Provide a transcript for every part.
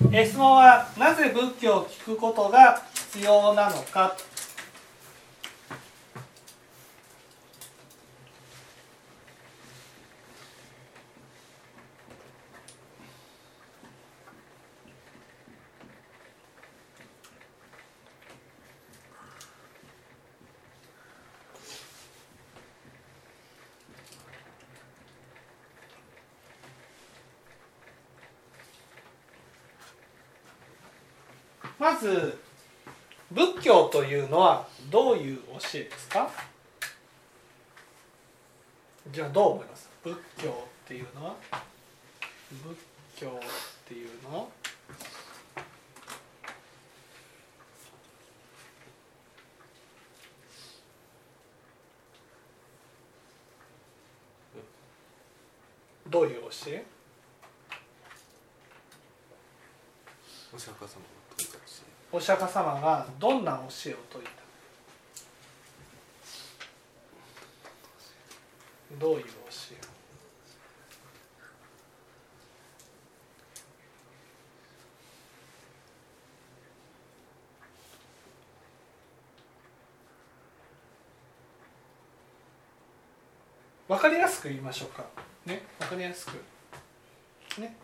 質問はなぜ仏教を聞くことが必要なのか。ず仏教というのはどういう教えですか？じゃあどう思います？仏教っていうのは？仏教っていうのは？どういう教え？お釈迦様お釈迦様がどんな教えを説いたどういう教えわかりやすく言いましょうか。ね。わかりやすく。ね。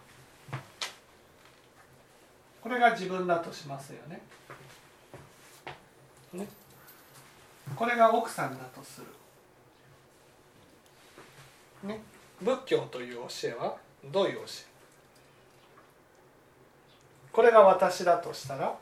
これが自分だとしますよね。ね。これが奥さんだとする。ね。仏教という教えはどういう教え？これが私だとしたら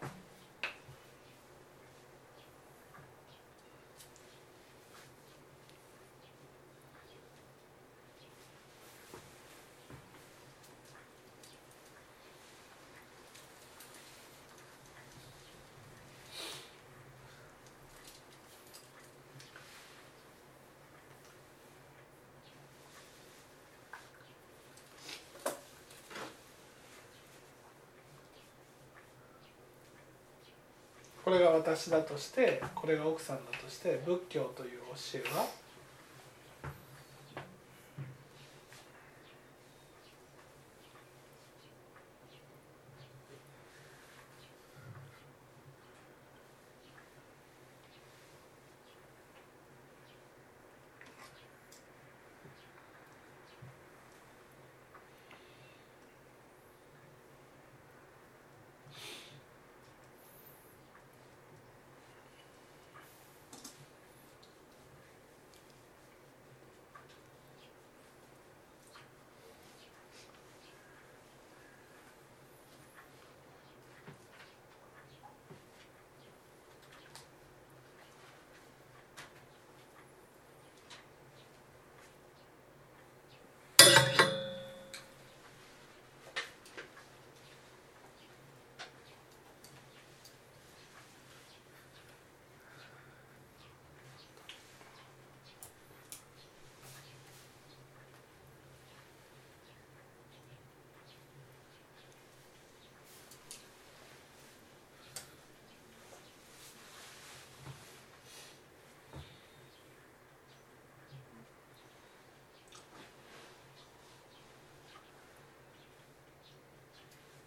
これが私だとしてこれが奥さんだとして仏教という教えは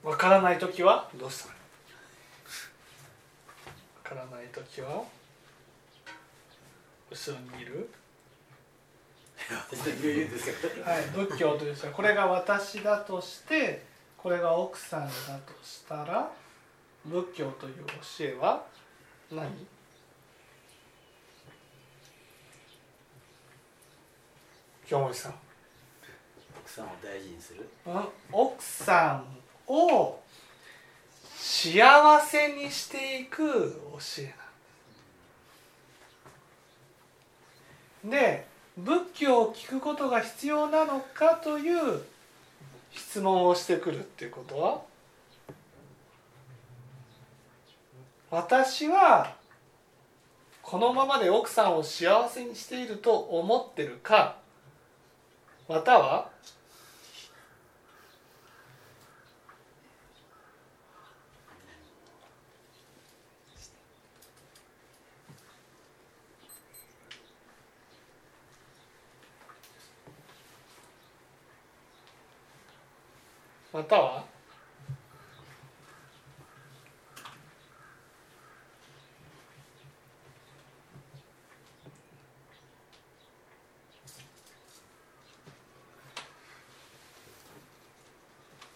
わからない時はどうしたらわからない時は後ろにいる。はい、仏教というのはこれが私だとしてこれが奥さんだとしたら仏教という教えは何？京森さん。奥さんを大事にする？うん奥さんを幸せにしてい。く教えなんで仏教を聞くことが必要なのかという質問をしてくるっていうこと。は私はこのままで奥さんを幸せにしていると思ってるか。またはまたは？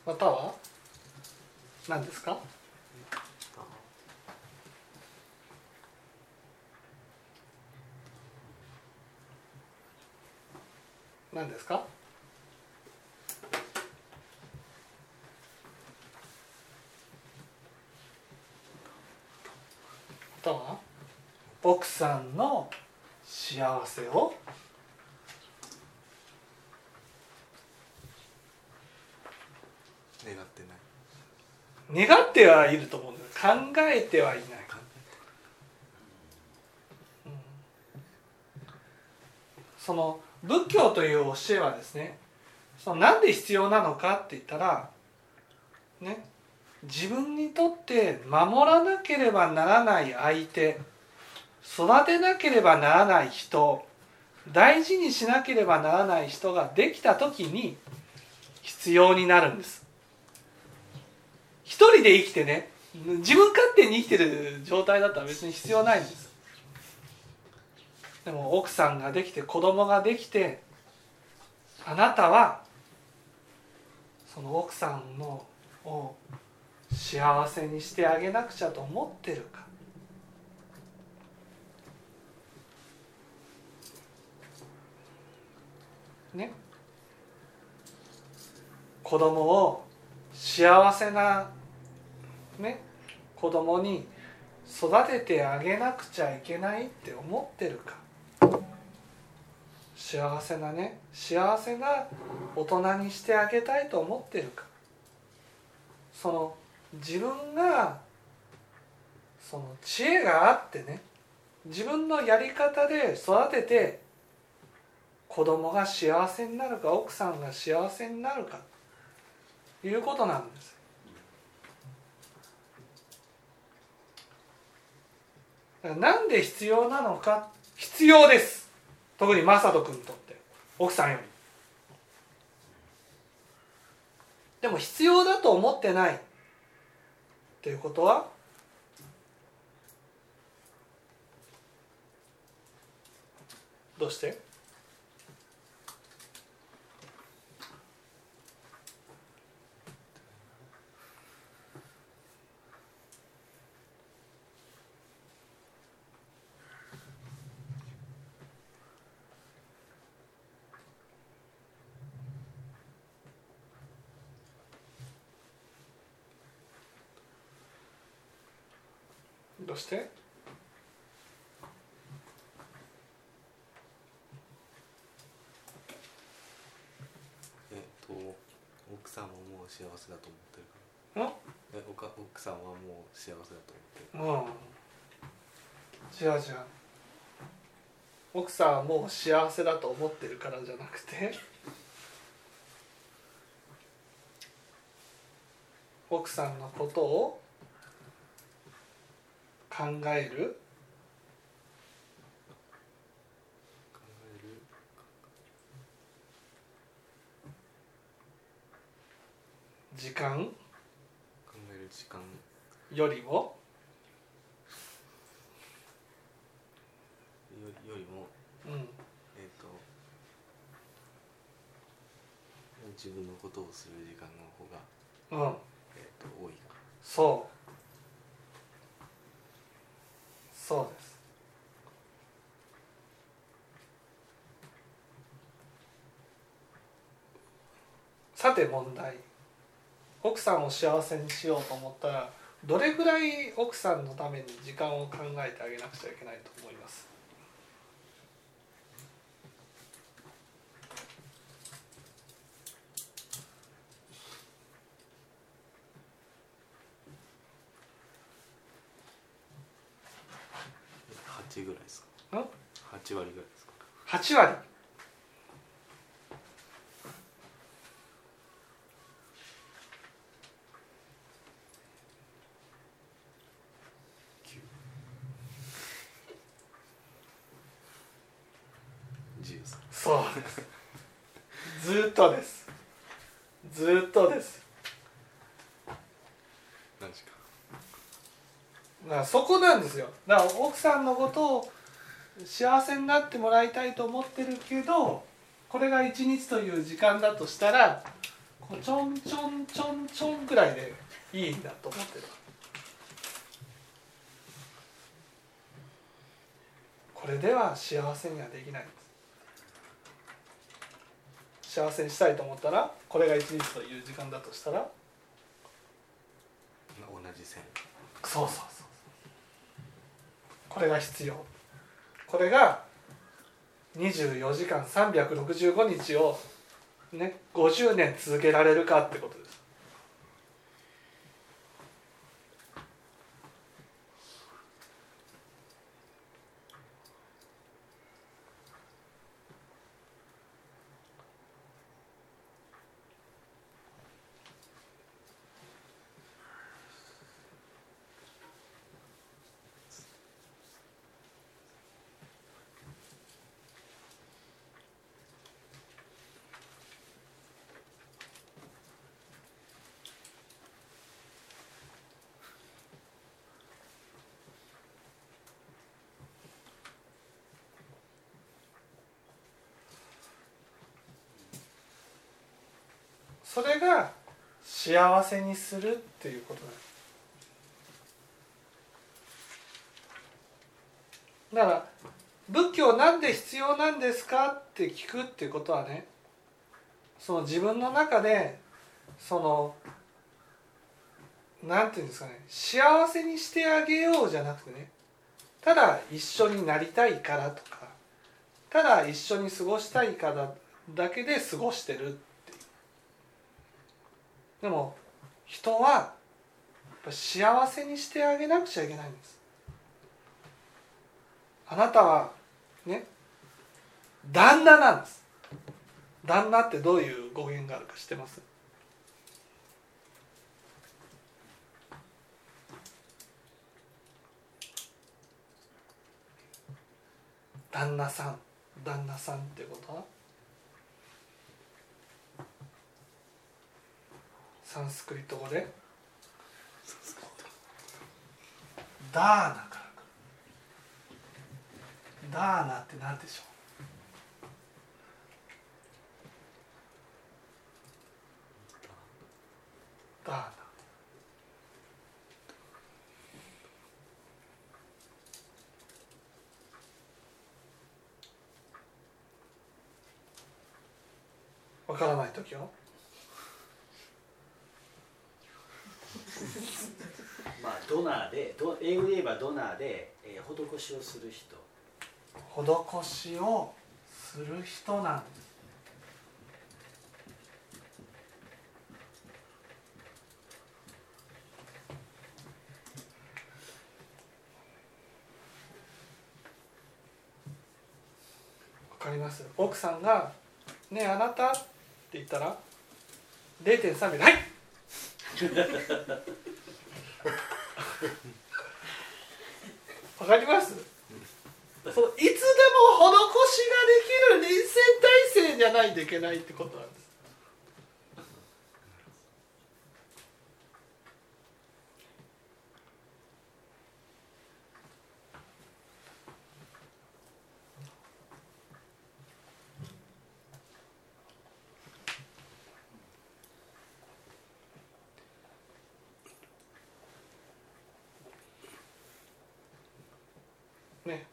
または？何ですか？何ですか？奥さんの幸せを。願ってない。願ってはいると思うんです考えてはいない、うん。その仏教という教えはですねそのなんで必要なのかって言ったらね自分にとって守らなければならない相手育てなければならない人大事にしなければならない人ができた時に必要になるんです。一人で生きてね自分勝手に生きてる状態だったら別に必要ないんです。でも奥さんができて子供ができてあなたはその奥さんのを幸せにしてあげなくちゃと思ってるか。ね。子供を幸せなね子供に育ててあげなくちゃいけないって思ってるか。幸せなね幸せな大人にしてあげたいと思ってるか。その自分がその知恵があってね自分のやり方で育てて子供が幸せになるか奥さんが幸せになるかということなんです。なんで必要なのか必要です。特に雅人君にとって。奥さんより。でも必要だと思ってない。ということはどうして？どうして？えっと奥さんはもう幸せだと思ってるからんえおか奥さんはもう幸せだと思ってるうん違う違う奥さんはもう幸せだと思ってるからじゃなくて？奥さんのことを考える？考える時間？考える時間よりも？よよりも？うん。えっ、と自分のことをする時間の方が、うん。えー、と多いか。そうそうです。さて問題。奥さんを幸せにしようと思ったらどれぐらい奥さんのために時間を考えてあげなくちゃいけないと思います8ぐらいですかん8割ぐらいですか8割10ですかそうです ずーっとです。ずーっとです。何時かだからそこなんですよ。だから奥さんのことを幸せになってもらいたいと思ってるけどこれが一日という時間だとしたらちょんちょんちょんちょんぐらいでいいんだと思ってる。これでは幸せにはできないんです幸せにしたいと思ったらこれが一日という時間だとしたら同じ線。そうそうそうこれが必要。これが24時間365日をね50年続けられるかってことですそれが幸せにするっていうことなんだから仏教なんで必要なんですかって聞くっていうことはねその自分の中でそのなんていうんですかね幸せにしてあげようじゃなくてねただ一緒になりたいからとかただ一緒に過ごしたいからだけで過ごしてる。でも人は幸せにしてあげなくちゃいけないんです。あなたはね旦那なんです。旦那ってどういう語源があるか知ってます？旦那さん旦那さんってことは？サンスクリット語で。ダーナからダーナって何でしょう？ダーナ。わからない時はまあドナーで英語で言えばドナーで、えー、施しをする人。施しをする人なんですわかります？奥さんが「ねえあなた」って言ったら0.3秒で「はい!」わかります？そのいつでも施しができる臨戦体制じゃないといけないってことなんですね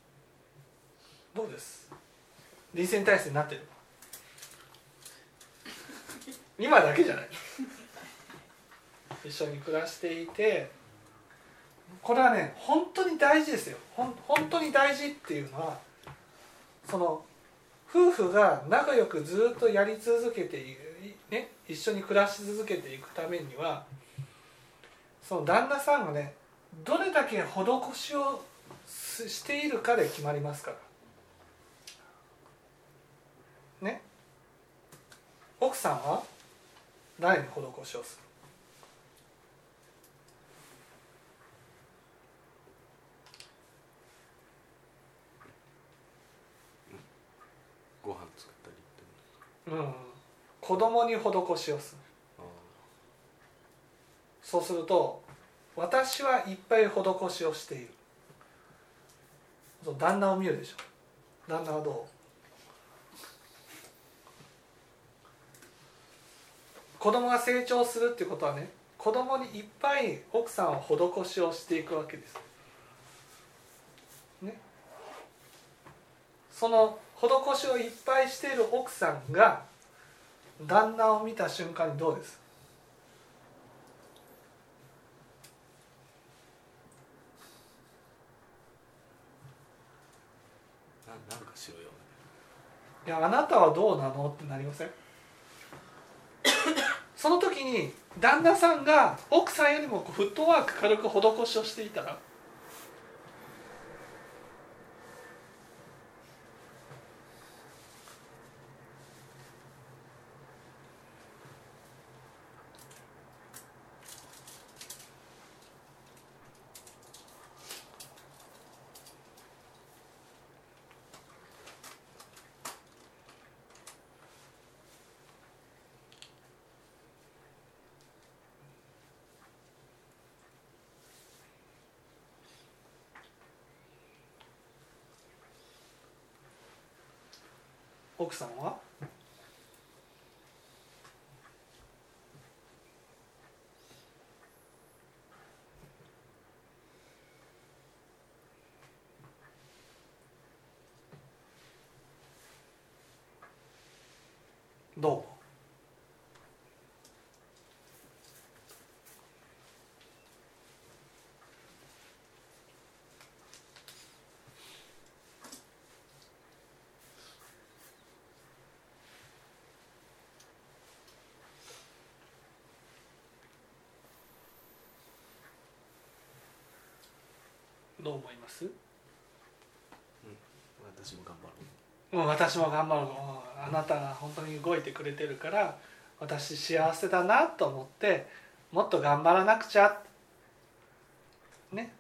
どうです臨戦態勢になってる。今だけじゃない。一緒に暮らしていてこれはね本当に大事ですよ。ほん本当に大事っていうのはその夫婦が仲良くずっとやり続けていね、一緒に暮らし続けていくためにはその旦那さんがねどれだけ施しをしているかで決まりますからね奥さんは？誰に施しをする？ご飯作ったりってうん。子供に施しをする。あそうすると私はいっぱい施しをしている。旦那を見るでしょ。旦那はどう？子供が成長するっていうことはね子供にいっぱい奥さんは施しをしていくわけです。ね、その施しをいっぱいしている奥さんが旦那を見た瞬間にどうです？いやあなたはどうなの？ってなりません？その時に旦那さんが奥さんよりもフットワーク軽く施しをしていたらさんは？どう？どう思います？私も頑張ろう。ん、私も頑張るう。んあなたが本当に動いてくれてるから私幸せだなと思ってもっと頑張らなくちゃ。ね。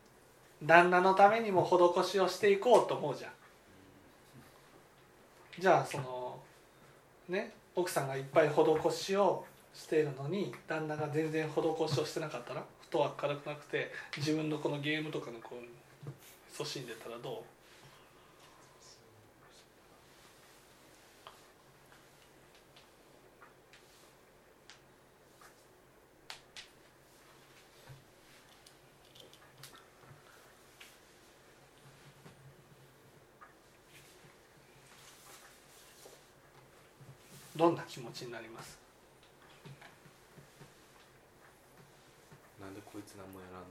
旦那のためにも施しをしていこうと思うじゃん。じゃあそのね奥さんがいっぱい施しをしているのに旦那が全然施しをしてなかったらフットワーク軽くなくて自分のこのゲームとかのこう勤しんでたらどうどんな気持ちになりますなんでこいつ何もやらんの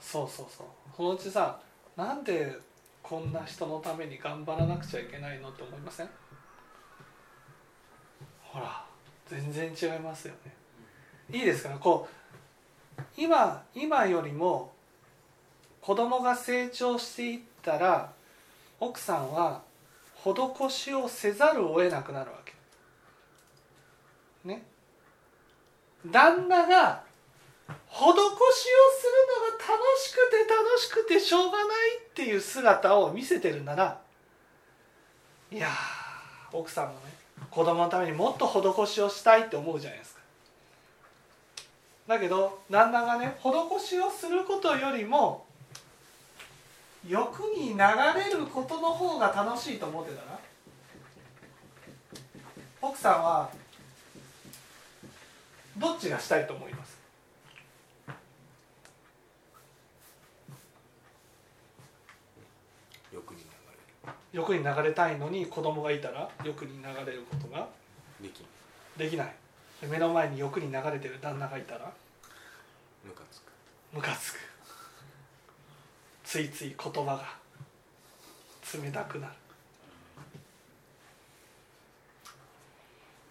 そうそうそうそのうちさなんでこんな人のために頑張らなくちゃいけないのって思いません？ほら全然違いますよね。いいですか？こう今今よりも子供が成長していったら奥さんは施しをせざるを得なくなるわけ。ね。旦那が施しをするのが楽しくて楽しくてしょうがないっていう姿を見せてるならいや奥さんもね子供のためにもっと施しをしたいって思うじゃないですか。だけど旦那がね施しをすることよりも欲に流れることの方が楽しいと思ってたら奥さんはどっちがしたいと思います欲に流れ欲に流れたいのに子供がいたら欲に流れることがるできん。できない。で目の前に欲に流れてる旦那がいたらムカつく。ムカつく。ついつい言葉が冷たくな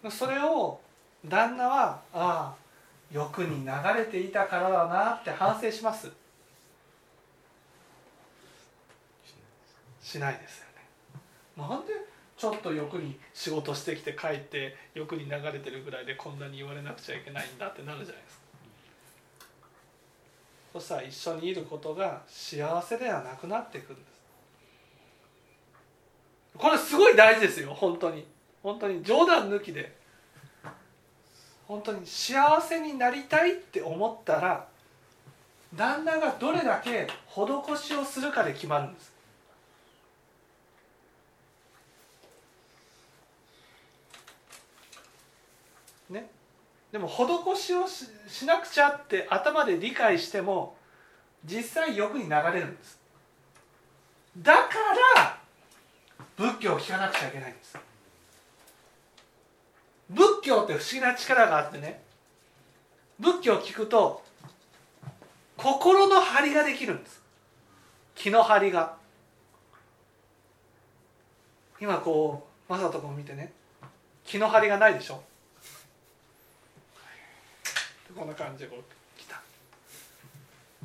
る。それを旦那はああ欲に流れていたからだなって反省します。しないですよ。ねなんでちょっと欲に仕事してきて帰って欲に流れてるぐらいでこんなに言われなくちゃいけないんだってなるじゃないですか。そしたら一緒にいることが幸せではなくなっていくんです。これすごい大事ですよ本当に。本当に冗談抜きで。本当に幸せになりたいって思ったら旦那がどれだけ施しをするかで決まるんですねでも施しをしなくちゃって頭で理解しても実際欲に流れるんです。だから仏教を聞かなくちゃいけないんです。仏教って不思議な力があってね仏教を聞くと心の張りができるんです。気の張りが。今こう雅人君を見てね気の張りがないでしょ。こんな感じでこう来た。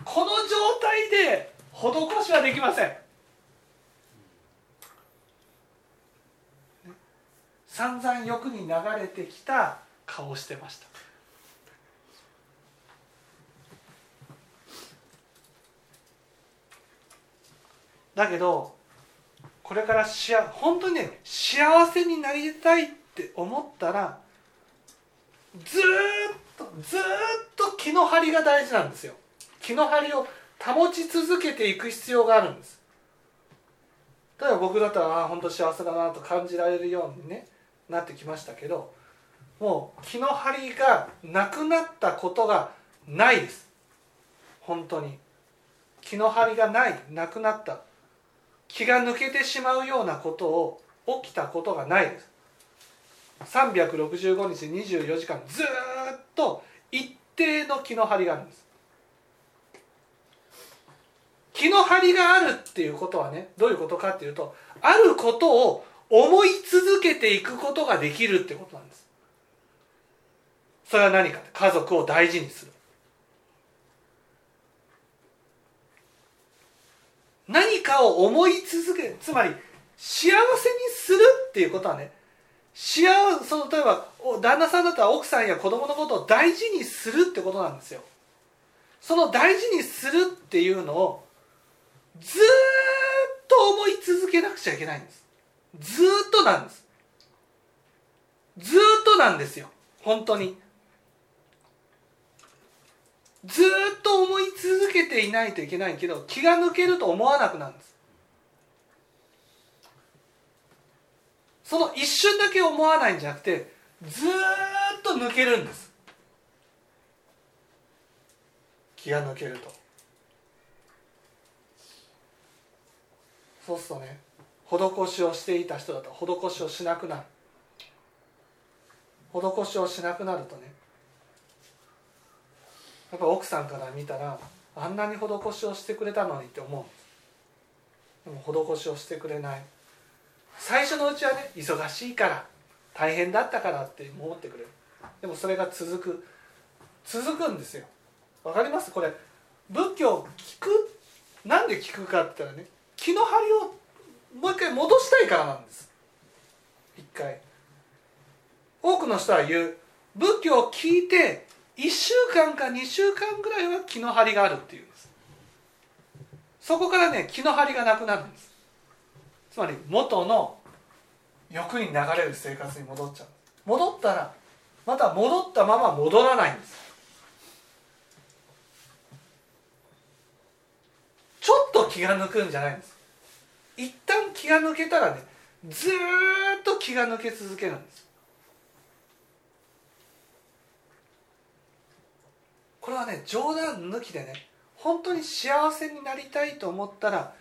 この状態で施しはできません。散々欲に流れてきた顔をしてました。だけどこれからしあ本当にね幸せになりたいって思ったらずーっとずっと気の張りが大事なんですよ。気の張りを保ち続けていく必要があるんです。例えば僕だったらああ本当幸せだなと感じられるようにねなってきましたけどもう気の張りがなくなったことがないです。本当に。気の張りがないなくなった気が抜けてしまうようなことを起きたことがないです。365日24時間ずっと一定の気の張りがあるんです。気の張りがあるっていうことはねどういうことかっていうとあることを思い続けていくことができるってことなんです。それは何か家族を大事にする。何かを思い続ける。つまり幸せにするっていうことはね幸せその例えば旦那さんだったら奥さんや子供のことを大事にするってことなんですよ。その大事にするっていうのをずーっと思い続けなくちゃいけないんです。ずーっとなんです。ずーっとなんですよ。本当に。ずーっと思い続けていないといけないけど気が抜けると思わなくなるんです。その一瞬だけ思わないんじゃなくてずっと抜けるんです。気が抜けると。そうするとね施しをしていた人だと施しをしなくなる。施しをしなくなるとねやっぱ奥さんから見たらあんなに施しをしてくれたのにって思うんです。でも施しをしてくれない。最初のうちはね忙しいから大変だったからって思ってくれる。でもそれが続く。続くんですよ。わかります？これ仏教を聞く？なんで聞くかって言ったらね気の張りをもう一回戻したいからなんです。一回。多くの人は言う。仏教を聞いて1週間か2週間ぐらいは気の張りがあるっていうんです。そこからね気の張りがなくなるんです。つまり元の欲に流れる生活に戻っちゃう。戻ったらまた戻ったまま戻らないんです。ちょっと気が抜くんじゃないんです。一旦気が抜けたらねずーっと気が抜け続けるんです。これはね冗談抜きでね本当に幸せになりたいと思ったら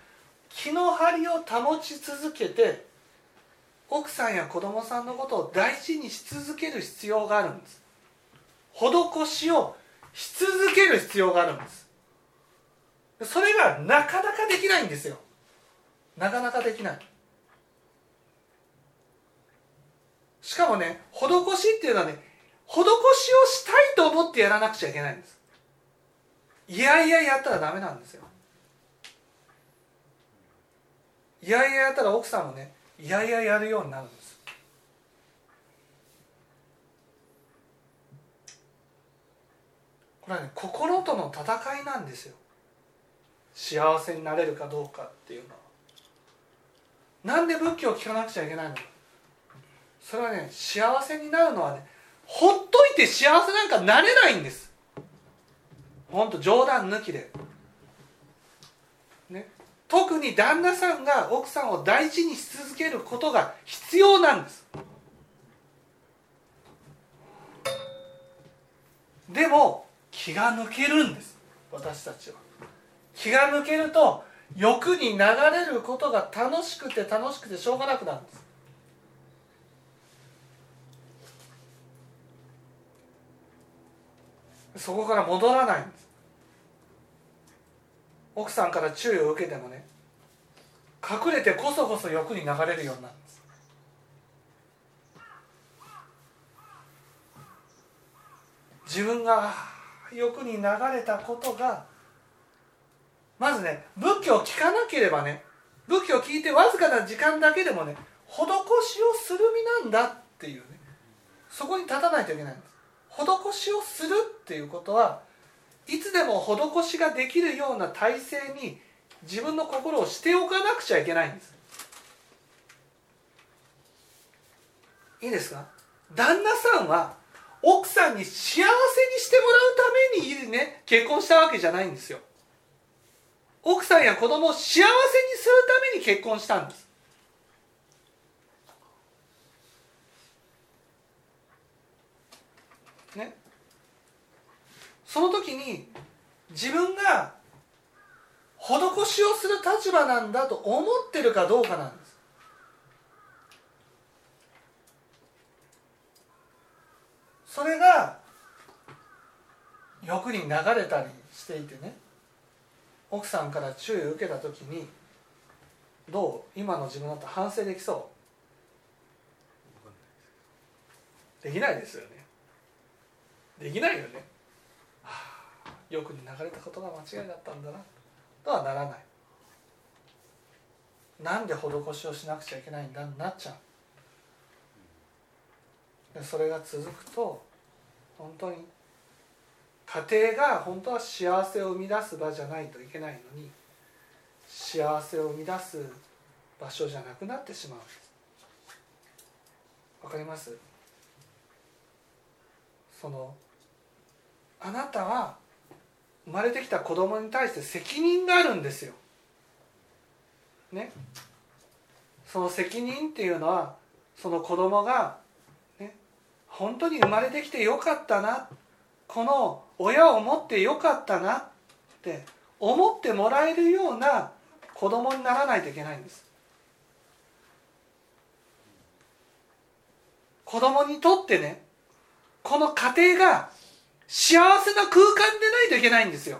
気の張りを保ち続けて奥さんや子供さんのことを大事にし続ける必要があるんです。施しをし続ける必要があるんです。それがなかなかできないんですよ。なかなかできない。しかもね施しっていうのはね施しをしたいと思ってやらなくちゃいけないんです。いやいややったらダメなんですよ。いやいややったら奥さんもねいやいややるようになるんです。これはね心との戦いなんですよ。幸せになれるかどうかっていうのは。なんで仏教を聞かなくちゃいけないのそれはね幸せになるのはねほっといて幸せなんかなれないんです。ほんと冗談抜きで。特に旦那さんが奥さんを大事にし続けることが必要なんです。でも気が抜けるんです。私たちは。気が抜けると欲に流れることが楽しくて楽しくてしょうがなくなるんです。そこから戻らないんです。奥さんから注意を受けてもね隠れてこそこそ欲に流れるようになる。んです自分が欲に流れたことがまずね仏教を聞かなければね仏教を聞いてわずかな時間だけでもね施しをする身なんだっていうねそこに立たないといけないんです。施しをするっていうことはいつでも施しができるような体制に自分の心をしておかなくちゃいけないんです。いいですか？旦那さんは奥さんに幸せにしてもらうためにね結婚したわけじゃないんですよ。奥さんや子供を幸せにするために結婚したんですねその時に自分が施しをする立場なんだと思ってるかどうかなんです。それが欲に流れたりしていてね奥さんから注意を受けた時にどう今の自分だと反省できそう？できないですよね。できないよね、欲に流れたことが間違いだったんだな。とはならない。なんで施しをしなくちゃいけないんだ？なっちゃう。でそれが続くと本当に家庭が本当は幸せを生み出す場じゃないといけないのに幸せを生み出す場所じゃなくなってしまう。わかります？そのあなたは生まれてきた子供に対して責任があるんですよ。ね。その責任っていうのはその子供がね本当に生まれてきてよかったなこの親を持ってよかったなって思ってもらえるような子供にならないといけないんです。子供にとってねこの家庭が幸せな空間でないといけないんですよ。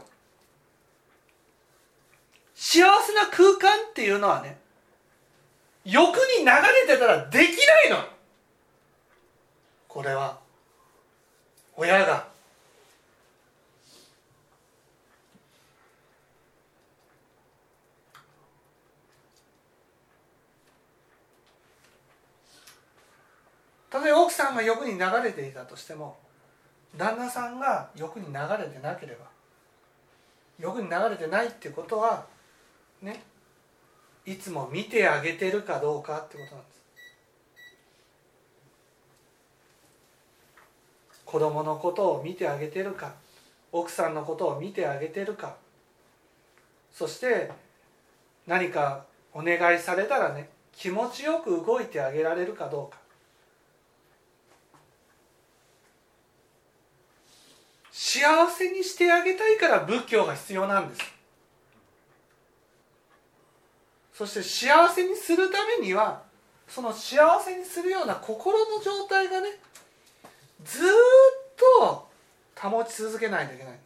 幸せな空間っていうのはね欲に流れてたらできないの。これは親がたとえ奥さんが欲に流れていたとしても旦那さんが欲に流れてなければ欲に流れてないってことはねいつも見てあげてるかどうかってことなんです。子供のことを見てあげてるか奥さんのことを見てあげてるか。そして何かお願いされたらね気持ちよく動いてあげられるかどうか。幸せにしてあげたいから仏教が必要なんですそして幸せにするためにはその幸せにするような心の状態がねずっと保ち続けないといけないんで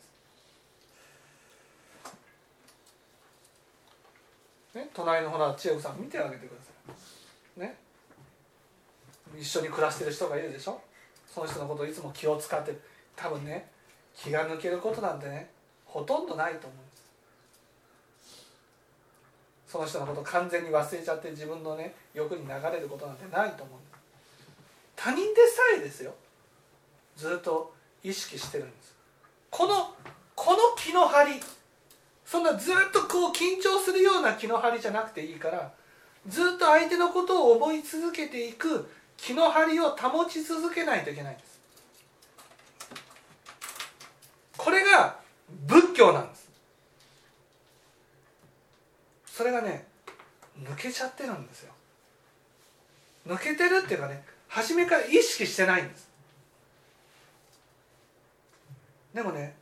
す。ね、隣のほら千恵子さん見てあげてください。ね、一緒に暮らしてる人がいるでしょその人のことをいつも気を使って多分ね気が抜けることなんてねほとんどないと思うんです。その人のこと完全に忘れちゃって自分のね欲に流れることなんてないと思うんです。他人でさえですよ。ずっと意識してるんです。このこの気の張り。そんなずっとこう緊張するような気の張りじゃなくていいからずっと相手のことを思い続けていく気の張りを保ち続けないといけないんですこれが仏教なんです。それがね抜けちゃってるんですよ。抜けてるっていうかね初めから意識してないんです。でもね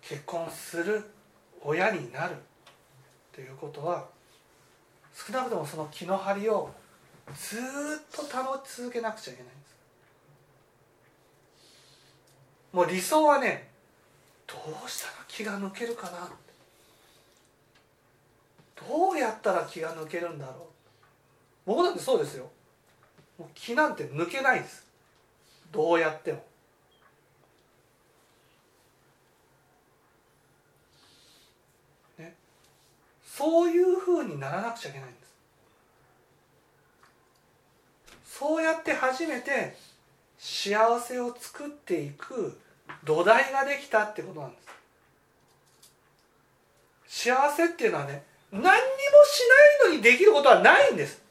結婚する親になるっていうことは少なくともその気の張りをずっと保ち続けなくちゃいけないんです。もう理想はねどうしたら気が抜けるかなどうやったら気が抜けるんだろう。僕なんてそうですよ。もう気なんて抜けないです。どうやっても。ね。そういうふうにならなくちゃいけないんです。そうやって初めて幸せを作っていく土台ができたってことなんです。幸せっていうのはね何にもしないのにできることはないんです。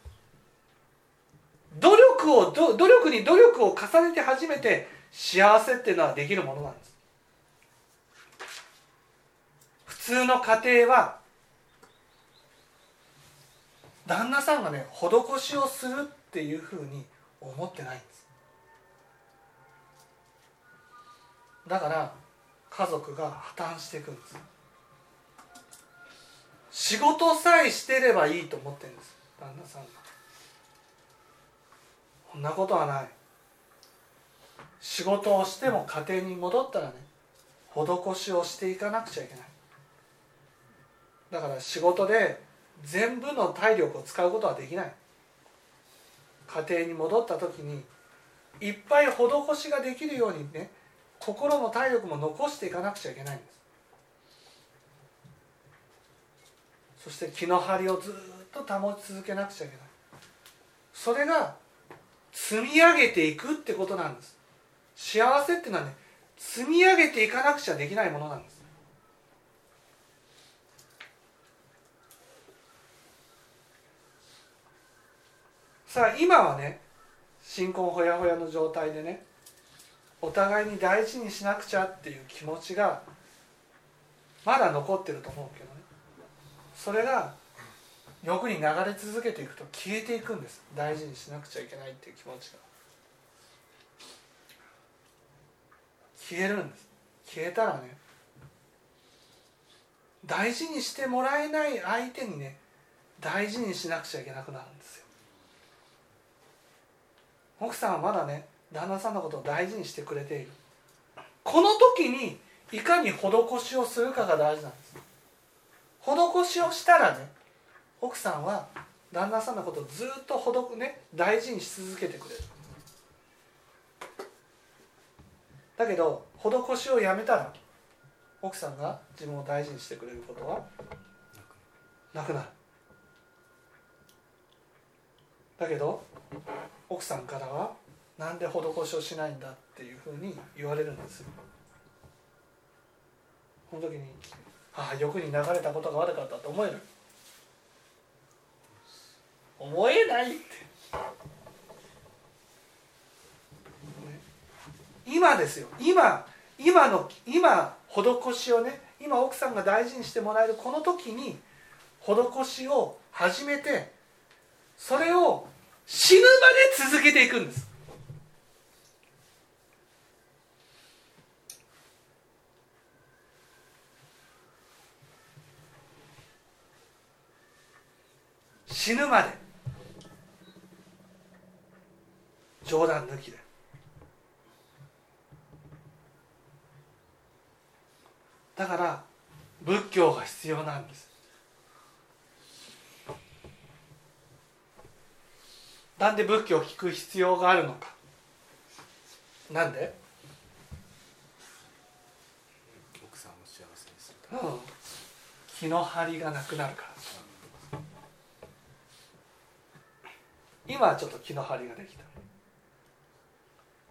努力を努力に努力を重ねて初めて幸せっていうのはできるものなんです。普通の家庭は旦那さんがね施しをするっていうふうに思ってないんです。だから家族が破綻していくんです。仕事さえしてればいいと思ってるんです。旦那さんが。そんなことはない。仕事をしても家庭に戻ったらね施しをしていかなくちゃいけない。だから仕事で全部の体力を使うことはできない。家庭に戻った時にいっぱい施しができるようにね心も体力も残していかなくちゃいけないんです。そして気の張りをずっと保ち続けなくちゃいけない。それが積み上げていくってことなんです。幸せっていうのはね積み上げていかなくちゃできないものなんです。さあ今はね新婚ほやほやの状態でねお互いに大事にしなくちゃっていう気持ちがまだ残ってると思うけどね。それが欲に流れ続けていくと消えていくんです。大事にしなくちゃいけないっていう気持ちが。消えるんです。消えたらね大事にしてもらえない相手にね大事にしなくちゃいけなくなるんですよ。奥さんはまだね旦那さんのことを大事にしてくれている。この時にいかに施しをするかが大事なんです。施しをしたらね奥さんは旦那さんのことをずっとほどくね大事にし続けてくれる。だけど施しをやめたら奥さんが自分を大事にしてくれることはなくなる。だけど奥さんからはなんで施しをしないんだっていうふうに言われるんです。この時にああ欲に流れたことが悪かったと思える。思えないって。今ですよ。今今の今施しをね今奥さんが大事にしてもらえるこの時に施しを始めてそれを死ぬまで続けていくんです死ぬまで。冗談抜きで。だから仏教が必要なんです。なんで仏教を聞く必要があるのか。なんで、奥さんを幸せにする。うん、気の張りがなくなるから今ちょっと気の張りができた。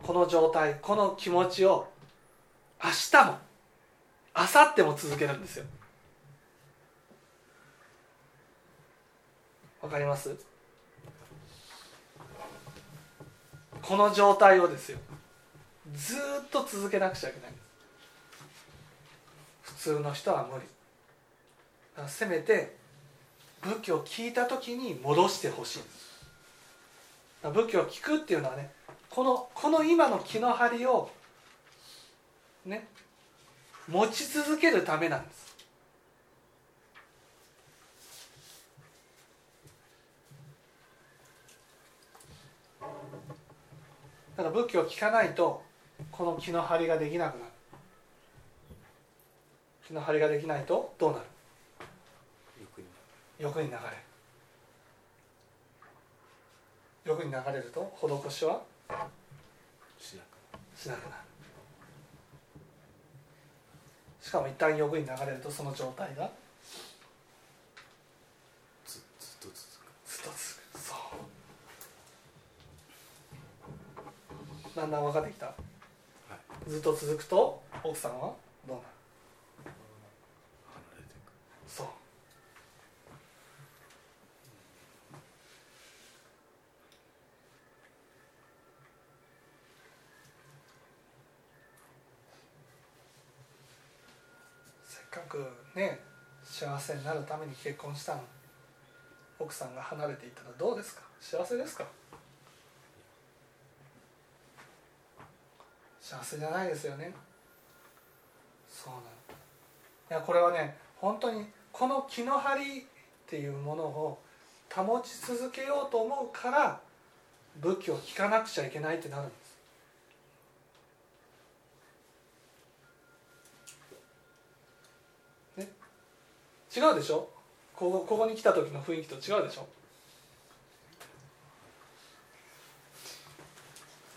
この状態この気持ちを明日も明後日も続けるんですよ。わかります？この状態をですよ。ずっと続けなくちゃいけない。普通の人は無理。せめて仏教を聞いた時に戻してほしい。んです仏教を聞くっていうのはねこのこの今の気の張りをね持ち続けるためなんです。だから仏教を聞かないとこの気の張りができなくなる。気の張りができないとどうなる？欲に欲に流れる欲に流れると施しは？しなくなる。しかも一旦欲に流れるとその状態が？ずずっと続く。ずっと続く。そう。だんだん分かってきた。はい。ずっと続くと奥さんはどうなる離れていくそうせっかくね幸せになるために結婚したの奥さんが離れていたらどうですか？幸せですか？幸せじゃないですよね。そうなのいやこれはね本当にこの気の張りっていうものを保ち続けようと思うから仏教を聞かなくちゃいけないってなるんですね違うでしょ？ここここに来た時の雰囲気と違うでしょ？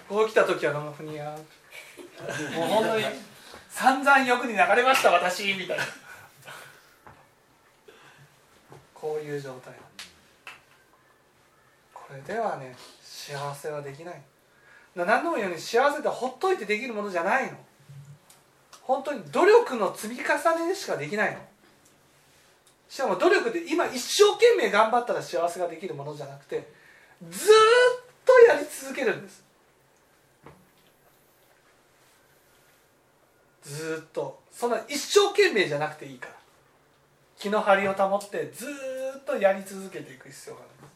ここ来た時はあのふにゃもう本当に散々欲に流れました私みたいな。こういう状態。これではね幸せはできない。何度も言うように幸せってほっといてできるものじゃないの。本当に努力の積み重ねでしかできないの。しかも努力で今一生懸命頑張ったら幸せができるものじゃなくてずっとやり続けるんです。ずっと。そんな一生懸命じゃなくていいから。気の張りを保ってずっとやり続けていく必要がある。んです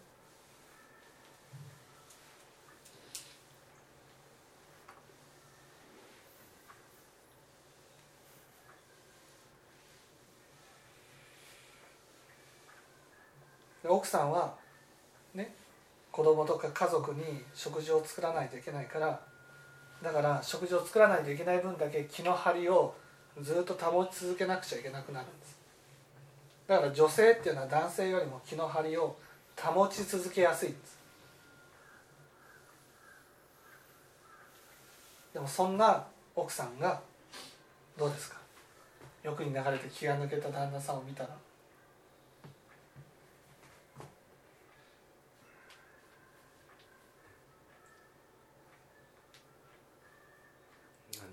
奥さんはね子供とか家族に食事を作らないといけないからだから食事を作らないといけない分だけ気の張りをずっと保ち続けなくちゃいけなくなるんです。だから女性っていうのは男性よりも気の張りを保ち続けやすいんです。でもそんな奥さんがどうですか？欲に流れて気が抜けた旦那さんを見たらなん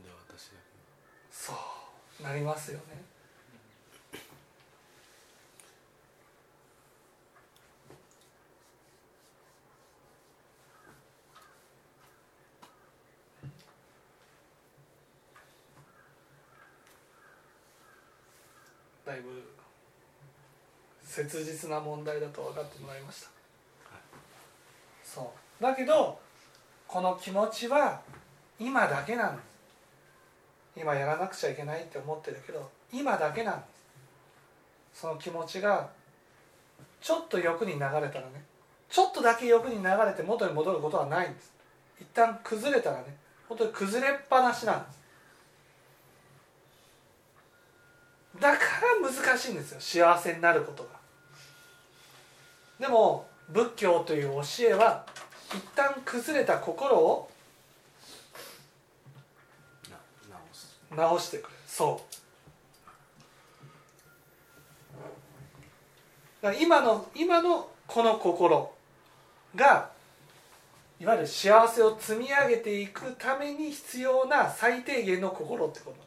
で私だそうなりますよね。だいぶ切実な問題だと分かってもらいました、そう。だけどこの気持ちは今だけなんです今やらなくちゃいけないって思ってるけど今だけなんです。その気持ちがちょっと欲に流れたらねちょっとだけ欲に流れて元に戻ることはないんです。一旦崩れたらね本当に崩れっぱなしなんです。だから難しいんですよ幸せになることが。でも仏教という教えは一旦崩れた心をな直す直してくれる。そう。今の今のこの心がいわゆる幸せを積み上げていくために必要な最低限の心ってことなんです。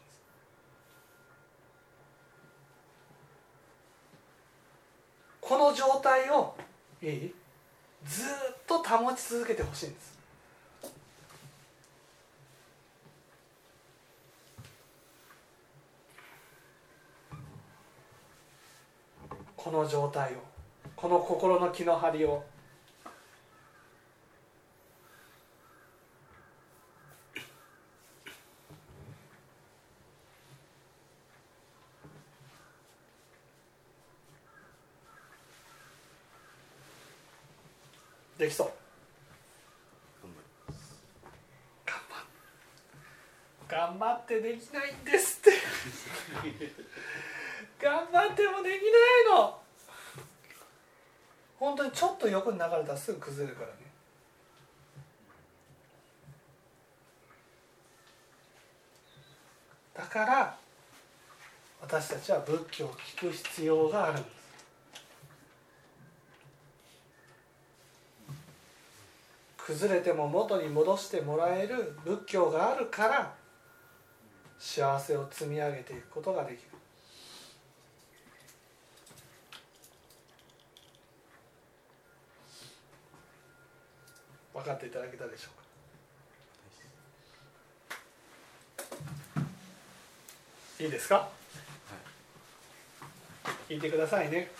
この状態をずっと保ち続けてほしいんです。この状態をこの心の気の張りを。できそう。頑張って。できないんですって。頑張ってもできないの。本当にちょっと横に流れたらすぐ崩れるからね。だから私たちは仏教を聞く必要があるんです。崩れても元に戻してもらえる仏教があるから幸せを積み上げていくことができる。分かっていただけたでしょうか？いいですか？聞いてくださいね